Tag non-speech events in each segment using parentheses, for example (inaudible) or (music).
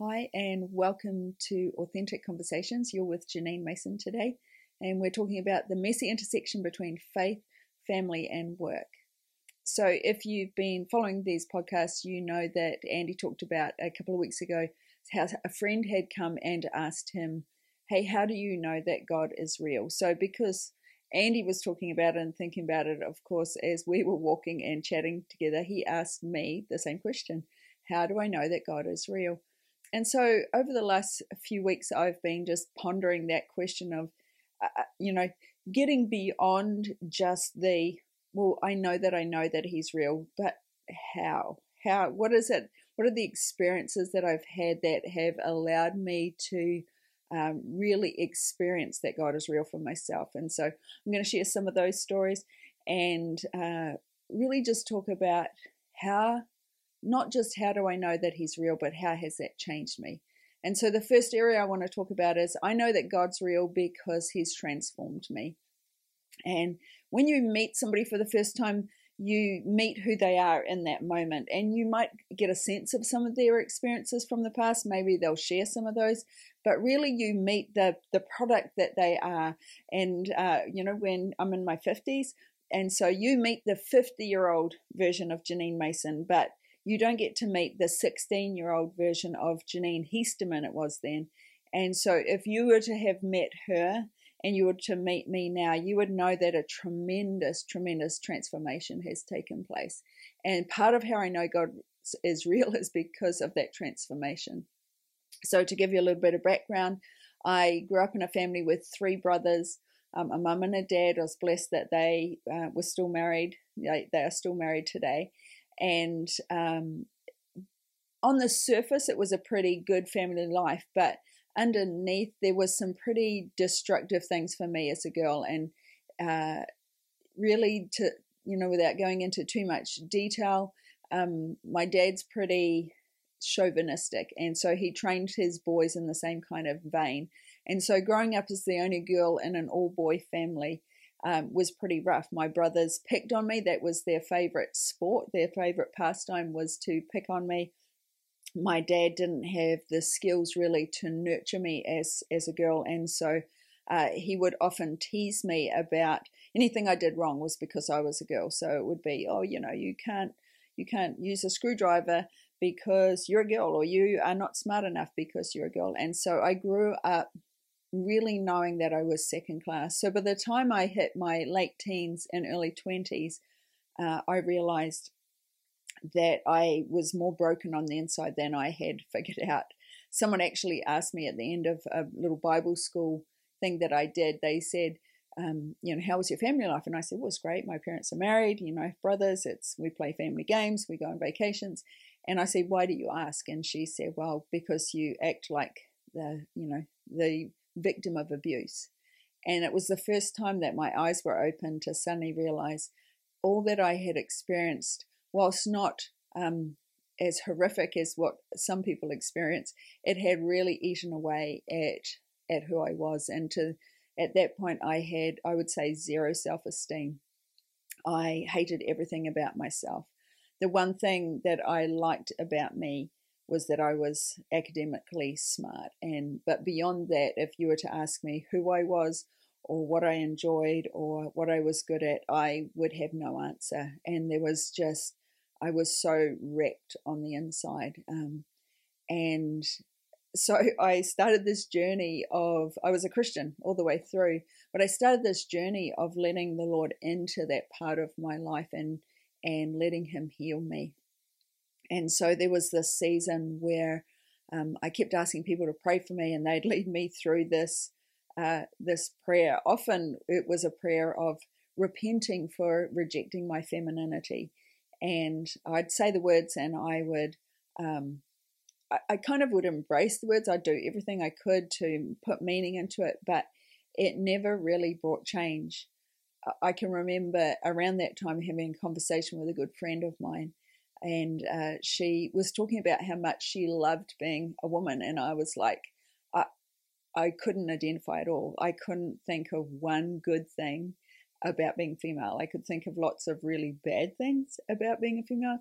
Hi, and welcome to Authentic Conversations. You're with Janine Mason today, and we're talking about the messy intersection between faith, family, and work. So, if you've been following these podcasts, you know that Andy talked about a couple of weeks ago how a friend had come and asked him, Hey, how do you know that God is real? So, because Andy was talking about it and thinking about it, of course, as we were walking and chatting together, he asked me the same question How do I know that God is real? And so over the last few weeks, I've been just pondering that question of, uh, uh, you know, getting beyond just the, well, I know that I know that he's real, but how? How? What is it? What are the experiences that I've had that have allowed me to um, really experience that God is real for myself? And so I'm going to share some of those stories and uh, really just talk about how not just how do I know that He's real, but how has that changed me? And so the first area I want to talk about is I know that God's real because He's transformed me. And when you meet somebody for the first time, you meet who they are in that moment, and you might get a sense of some of their experiences from the past. Maybe they'll share some of those, but really you meet the the product that they are. And uh, you know, when I'm in my fifties, and so you meet the 50 year old version of Janine Mason, but you don't get to meet the 16 year old version of Janine Heasterman, it was then. And so if you were to have met her and you were to meet me now, you would know that a tremendous, tremendous transformation has taken place. And part of how I know God is real (laughs) is because of that transformation. So, to give you a little bit of background, I grew up in a family with three brothers, um, a mum and a dad. I was blessed that they uh, were still married. They, they are still married today and um, on the surface, it was a pretty good family life, but underneath, there was some pretty destructive things for me as a girl, and uh, really to you know, without going into too much detail, um, my dad's pretty chauvinistic, and so he trained his boys in the same kind of vein. And so, growing up as the only girl in an all boy family, um, was pretty rough. My brothers picked on me. That was their favorite sport. Their favorite pastime was to pick on me. My dad didn't have the skills really to nurture me as as a girl, and so uh, he would often tease me about anything I did wrong was because I was a girl. So it would be, oh, you know, you can't you can't use a screwdriver because you're a girl, or you are not smart enough because you're a girl. And so I grew up really knowing that I was second class. So by the time I hit my late teens and early 20s, uh, I realized that I was more broken on the inside than I had (laughs) figured out. Someone actually asked me at the end of a little Bible school thing that I did, they said, um, you know, how was your family life? And I said, well, it's great. My parents are married, you know, brothers. It's we play family games, we go on vacations. And I said, why do you ask? And she said, well, because you act like the, you know, the victim of abuse. And it was the first time that my eyes were open to suddenly realize all that I had experienced, whilst not um, as horrific as what some people experience, it had really eaten away at at who I was. And to at that point, I had, I would say, zero self esteem. I hated everything about myself. The one thing that I liked about me was that I was academically smart. And but beyond that, if you were to ask me who I was or what I enjoyed or what I was good at, I would have no answer. And there was just I was so wrecked on the inside. Um, and so (laughs) I started this journey of I was a Christian all the way through, but I started this journey of letting the Lord into that part of my life and and letting Him heal me. And so there was this season where um, I kept asking people to pray for me, and they'd (laughs) lead me through this uh, this prayer. Often it was a prayer of repenting for rejecting my femininity, and I'd say the words, and I would. Um, I, I kind of would embrace the words. I'd do everything I could to put meaning into it, but it never really brought change. I can remember around that time having a conversation with a good friend of mine, and uh, she was talking about how much she loved being a woman, and I was like, I, I couldn't identify at all. I couldn't think of one good thing about being female. I could think of lots of really bad things about being a female.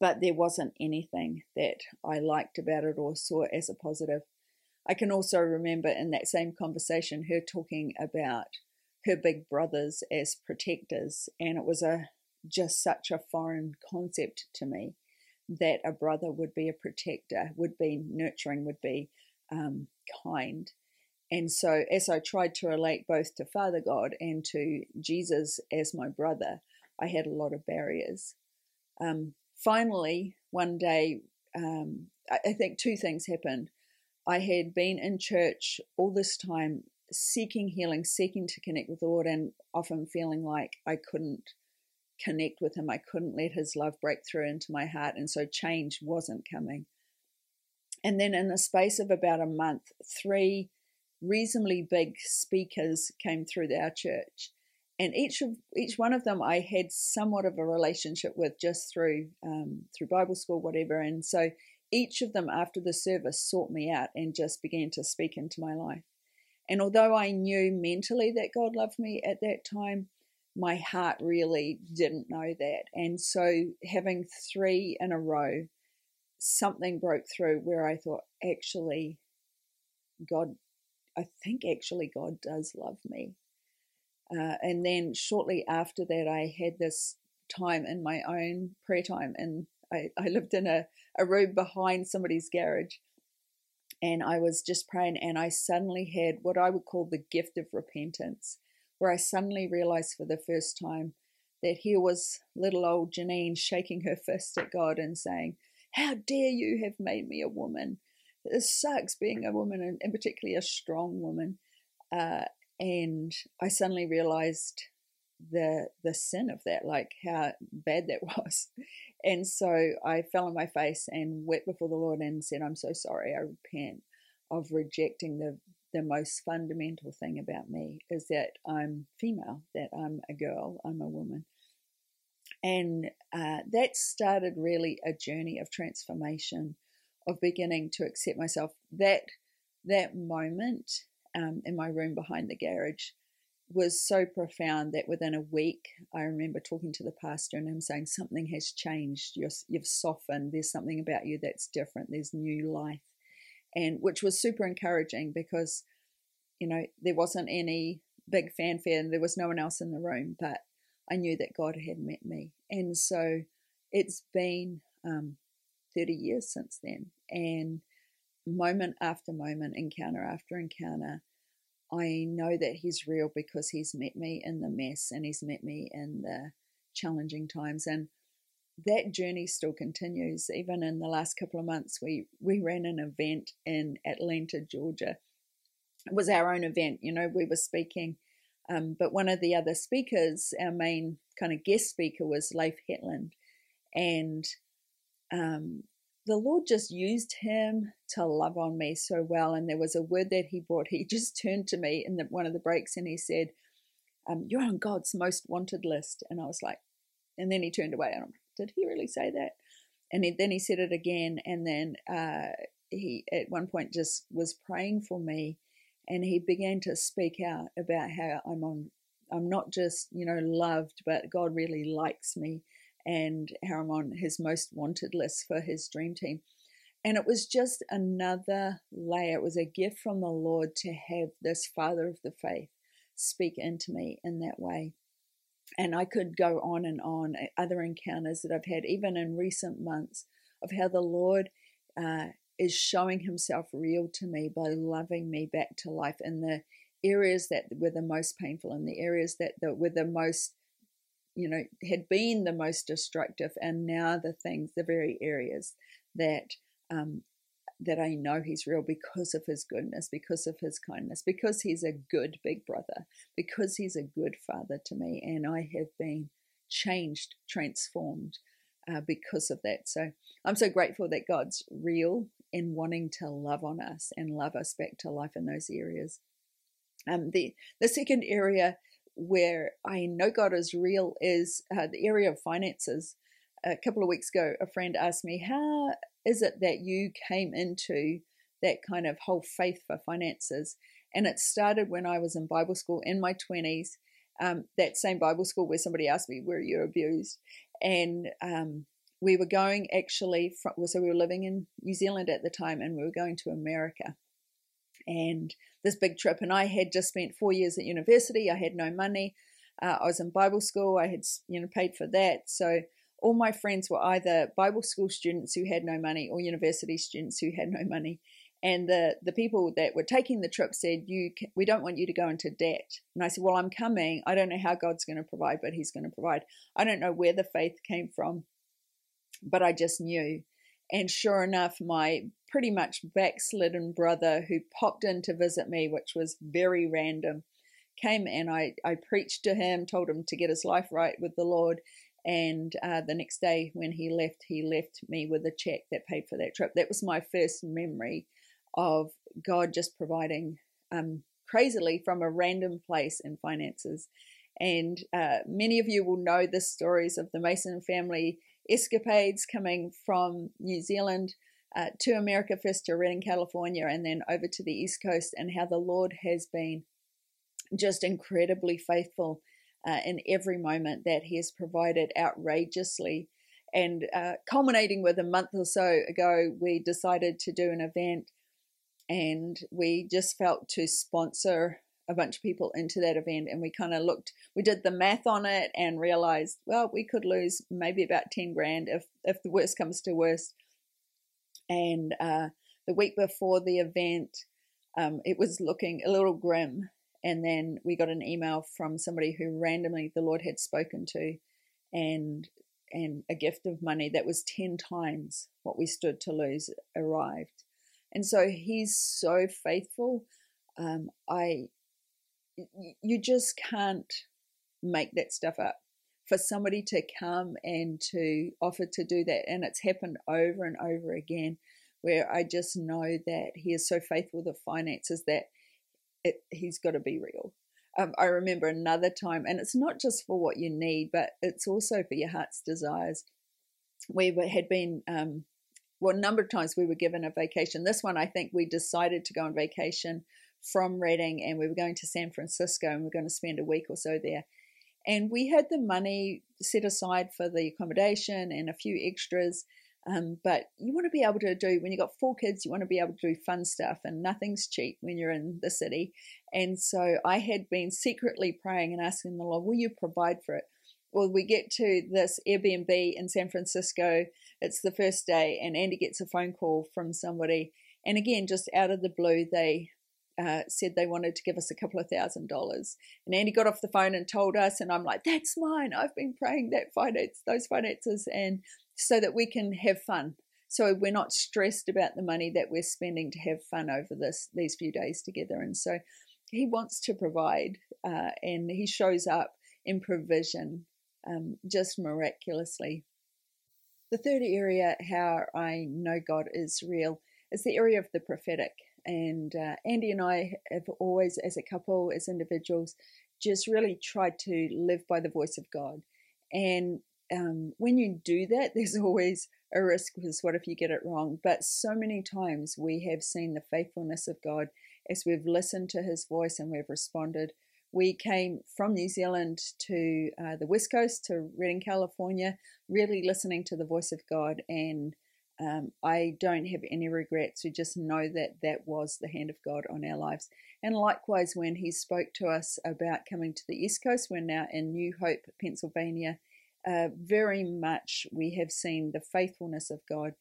but there wasn't anything that I liked about it or saw as a positive. I can also remember in that same conversation her talking about her big brothers as protectors, and it was a just such a foreign concept to me that a brother would be a protector, would be nurturing, would be um, kind. And so, as I tried to relate both to Father God and to Jesus as my brother, I had a lot of barriers. Um, finally, one day, um, I, think two things happened. I had been in church all this time, seeking healing, seeking to connect with the Lord, and often feeling like I couldn't connect with Him. I couldn't let His love break through into my heart, and so change wasn't coming. And then, in the space of about a month, three reasonably big speakers came through our church and each of each one of them I had somewhat of a relationship with just through um, through Bible school, whatever. And so each of them after the service sought me out and just began to speak into my life. And although I knew mentally that God loved me at that time, my heart really didn't know that. And so having three in a row, something broke through where I thought, actually, God, I think actually God does love me. Uh, and then shortly after that, I had this time in my own prayer time, and I, I lived in a, a room behind somebody's garage. And I was just praying, and I suddenly had what I would call the gift of repentance, where I suddenly realized for the first time that here was little old Janine shaking her fist at God and saying, How dare you have made me a woman? This sucks being a woman, and, particularly a strong woman. Uh, and I suddenly realized the the sin of that, like how bad that (laughs) was. And so I fell on my face and wept before the Lord and said, I'm so sorry. I repent of rejecting the the most fundamental thing about me is that I'm female, that I'm a girl, I'm a woman. And uh, that started really a journey of transformation, of beginning to accept myself. That that moment um, in my room behind the garage was so profound that within a week, I remember talking to the pastor and him saying, Something has changed. you have softened. There's something about you that's different. There's new life. And which was super encouraging because, you know, there wasn't any big fanfare and there was no one else in the room, but I knew that God had met me. And so it's been um, 30 years since then. And moment after moment, encounter after encounter, I know that He's real because He's met me in the mess and He's met me in the challenging times. And that journey still continues. Even in the last couple of months, we, we ran an event in Atlanta, Georgia. It was our own event, you know, we were speaking. Um, but one of the other speakers, our main kind of guest speaker, was Leif Hetland. And um, the Lord just used him to love on me so well. And there was a word that he brought. He (laughs) just turned to me in the, one of the breaks and he said, um, You're on God's most wanted list. And I was like, and then he turned away and I'm Did he really say that? And he, then he said it again. And then uh, he, at one point, just was praying for me. And he began to speak out about how I'm on, I'm not just, you know, loved, but God really likes me and how I'm on his most wanted list for his dream team. And it was just another layer. It was a gift from the Lord to have this father of the faith speak into me in that way. And I could go on and on, eh, other encounters that I've had, even in recent months, of how the Lord uh, is showing himself real to me by loving me back to life in the areas that were the most painful, in the areas that were the most you know, had been the most destructive, and now the things, the very areas that um, that I know He's real because of His goodness, because of His kindness, because He's a good big brother, because He's a good father to me, and I have been changed, transformed uh, because of that. So I'm so grateful that God's real in wanting to love on us and love us back to life in those areas. Um, the the second area where I know God is real is uh, the area of finances. A couple of weeks ago, a friend asked me, How is it that you came into that kind of whole faith for finances? And it started when I was in Bible school in my 20s, um, that same Bible school where somebody asked me, Were you abused? And um, we were going actually from, so we were living in New Zealand at the time and we were going to America. And this big trip, and I had just spent four years at university. I had no money. Uh, I was in Bible school. I had you know paid for that. So all my friends were either Bible school students who had no money or university students who had no money. And the, the people that were taking the trip said, "You, we don't want you to go into debt." And I said, "Well, I'm coming. I don't know how God's going to provide, but He's going to provide. I don't know where the faith came from, but I just knew." And sure enough, my pretty much backslidden brother who popped in to visit me, which was very random, came and I, I preached to him, told him to get his life right with the Lord. And uh, the next day, when he left, he left me with a check that paid for that trip. That was my first memory of God just providing um, crazily from a random place in finances. And uh, many of you will know the stories of the Mason family escapades coming from New Zealand uh, to America, first to Redding, California, and then over to the East Coast, and how the Lord has been just incredibly faithful uh, in every moment that He has provided outrageously. And uh, culminating with a month or so ago, we decided to do an event and we just felt to sponsor a bunch of people into that event and we kind of looked we did the math on it and realized well we could lose maybe about 10 grand if if the worst comes to worst and uh, the week before the event um, it was looking a little grim and then we got an email from somebody who randomly the lord had spoken to and and a gift of money that was 10 times what we stood to lose arrived and so he's so faithful. Um, I, you just can't make that stuff up. For somebody to come and to offer to do that, and it's happened over and over again, where I just know that he is so faithful with the finances that it, he's got to be real. Um, I remember another time, and it's not just for what you need, but it's also for your heart's desires. We had been um, well, a number of times we were given a vacation. This one, I think we decided to go on vacation from Redding, and we were going to San Francisco and we are going to spend a week or so there. And we had the money set aside for the accommodation and a few extras. Um, but you want to be able to do, when you've got four kids, you want to be able to do fun stuff, and nothing's cheap when you're in the city. And so I had been secretly praying and asking the Lord, Will you provide for it? Well, we get to this Airbnb in San Francisco it's the first day, and Andy gets a phone call from somebody. And again, just out of the blue, they uh, said they wanted to give us a couple of thousand dollars. And Andy got off the phone and told us, and I'm like, that's mine. I've been praying that finance, those finances, and so that we can have fun. So we're not stressed about the money that we're spending to have fun over this these few days together. And so he wants to provide, uh, and he shows up in provision um, just miraculously. The third area, how I know God is real, is the area of the prophetic. And uh, Andy and I have always, as a couple, as individuals, just really tried to live by the voice of God. And um, when you do that, (laughs) there's always a risk because what if you get it wrong? But so many times we have seen the faithfulness of God as we've listened to his voice and we've responded we came from New Zealand to uh, the West Coast to Redding, California, really listening to the voice of God. And um, I don't have any regrets. We just know that that was the hand of God on our lives. And likewise, when He spoke to us about coming to the East Coast, we're now in New Hope, Pennsylvania. Uh, very much we have seen the faithfulness of God.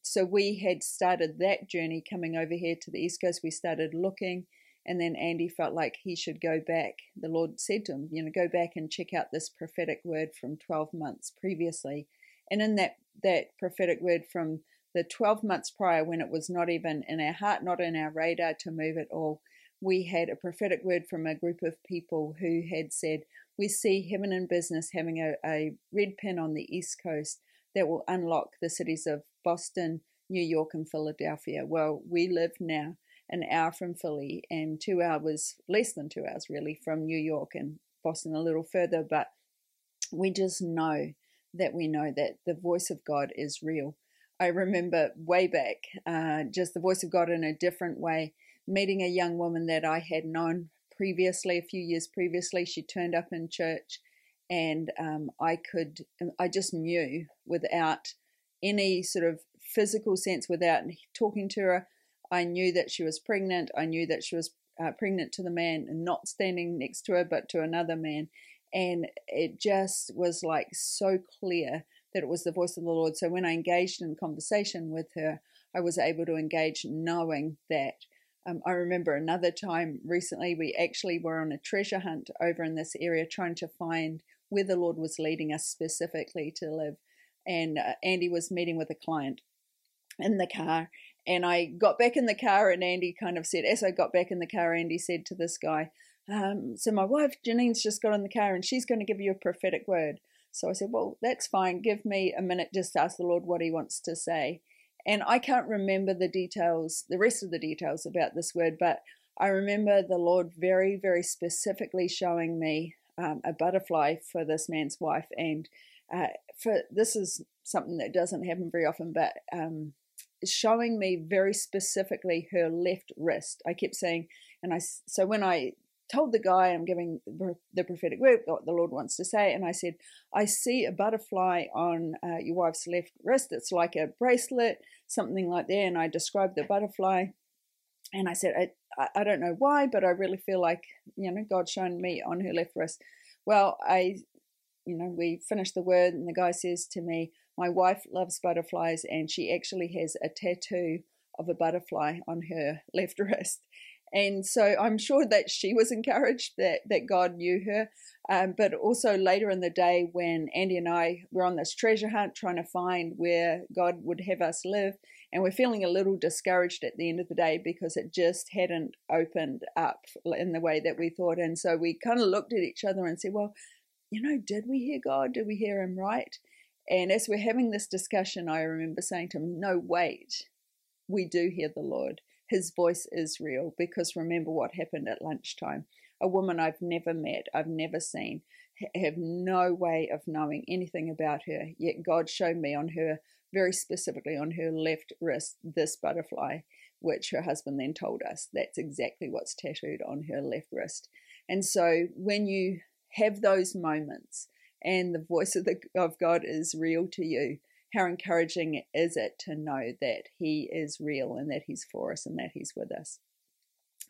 So we had started that journey coming over here to the East Coast. We started looking and then Andy felt like he should go back. The Lord said to him, you know, go back and check out this prophetic word from 12 months previously. And in that, that prophetic word from the 12 months prior, when it was not even in our heart, not in our radar to move at all, we had a prophetic word from a group of people who had said, We see Heaven in Business having a, a red pin on the East Coast that will unlock the cities of Boston, New York, and Philadelphia. Well, we live now an hour from Philly and two hours, less than two hours really, from New York and Boston a little further. But we just know that we know that the voice of God is real. I remember way back, uh, just the voice of God in a different way, meeting a young woman that I had known previously, a few years previously. She turned up in church, and um, I could, I just knew without any sort of physical sense without talking to her. I knew that she was pregnant. I knew that she was uh, pregnant to the man and not standing next to her, but to another man. And it just was like so clear that it was the voice of the Lord. So when I engaged in conversation with her, I was able to engage knowing that. Um, I remember another time recently, we actually were on a treasure hunt over in this area trying to find where the Lord was leading us specifically to live. And uh, Andy was meeting with a client in the car. And I got back in the car, and Andy kind of said, as I got back in the car, Andy said to this guy, um, So my wife Janine's just got in the car and she's going to give you a prophetic word. So I said, Well, that's fine. Give me a minute just ask the Lord what he wants to say. And I can't remember the details, the rest of the details about this word, but I remember the Lord very, very specifically showing me um, a butterfly for this man's wife. And uh, for this is something that doesn't happen very often, but um, showing me very specifically her left wrist. I kept saying, and I so when I told the guy I'm giving the prophetic word, what the Lord wants to say, and I said, I see a butterfly on uh, your wife's left wrist. It's like a bracelet, something like that. And I described the butterfly, and I said, I, I don't know why, but I really feel like you know God's shown me on her left wrist. Well, I, you know, we finished the word, and the guy says to me, my wife loves butterflies, and she actually has a tattoo of a butterfly on her (laughs) left wrist. And so I'm sure that she was encouraged that, that God knew her. Um, but also later in the day, when Andy and I were on this treasure hunt trying to find where God would have us live, and we're feeling a little discouraged at the end of the day because it just hadn't opened up in the way that we thought. And so we kind of looked at each other and said, Well, you know, did we hear God? Did we hear Him right? And as we're having this discussion, I remember saying to him, No, wait, we do hear the Lord his voice is real because remember what happened at lunchtime. A woman I've never met, I've never seen, have no way of knowing anything about her, yet God showed me on her, very specifically on her left wrist, this butterfly, which her husband then told us that's exactly what's tattooed on her left wrist. And so when you have those moments and the voice of, the, of God is real to you, how encouraging is it to know that He is real and that He's for us and that He's with us?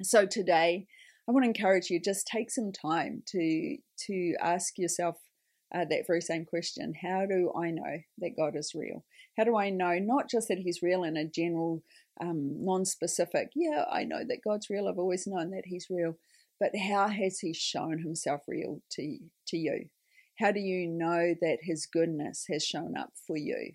So today, I want to encourage you just take some time to to ask yourself uh, that very same question: How do I know that God is real? How do I know not just that He's real in a general, um, non-specific? Yeah, I know that God's real. I've always known that He's real, but how has He shown Himself real to to you? How do you know that His goodness has shown up for you?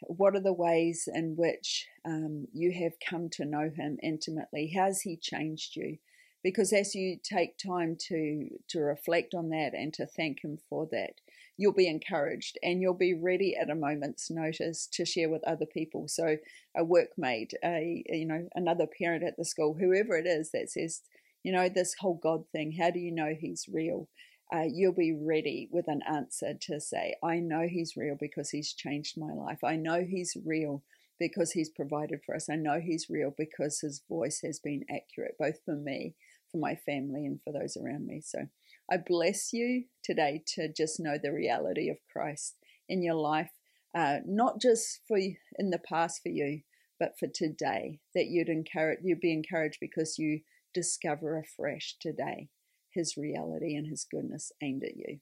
What are the ways in which um, you have come to know Him intimately? How's He changed you? Because as you take time to to reflect on that and to thank Him for that, you'll be encouraged and you'll be ready at a moment's notice to share with other people. So, a workmate, a you know another parent at the school, whoever it is that says, you know, this whole God thing. How do you know He's real? Uh, you'll be ready with an answer to say, I know He's real because He's changed my life. I know He's real because He's provided for us. I know He's real because His voice has been accurate, both for me, for my family, and for those around me. So I bless you today to just know the reality of Christ in your life, uh, not just for in the past for you, but for today. That you'd encourage, you'd be encouraged because you discover afresh today his reality and his goodness aimed at you.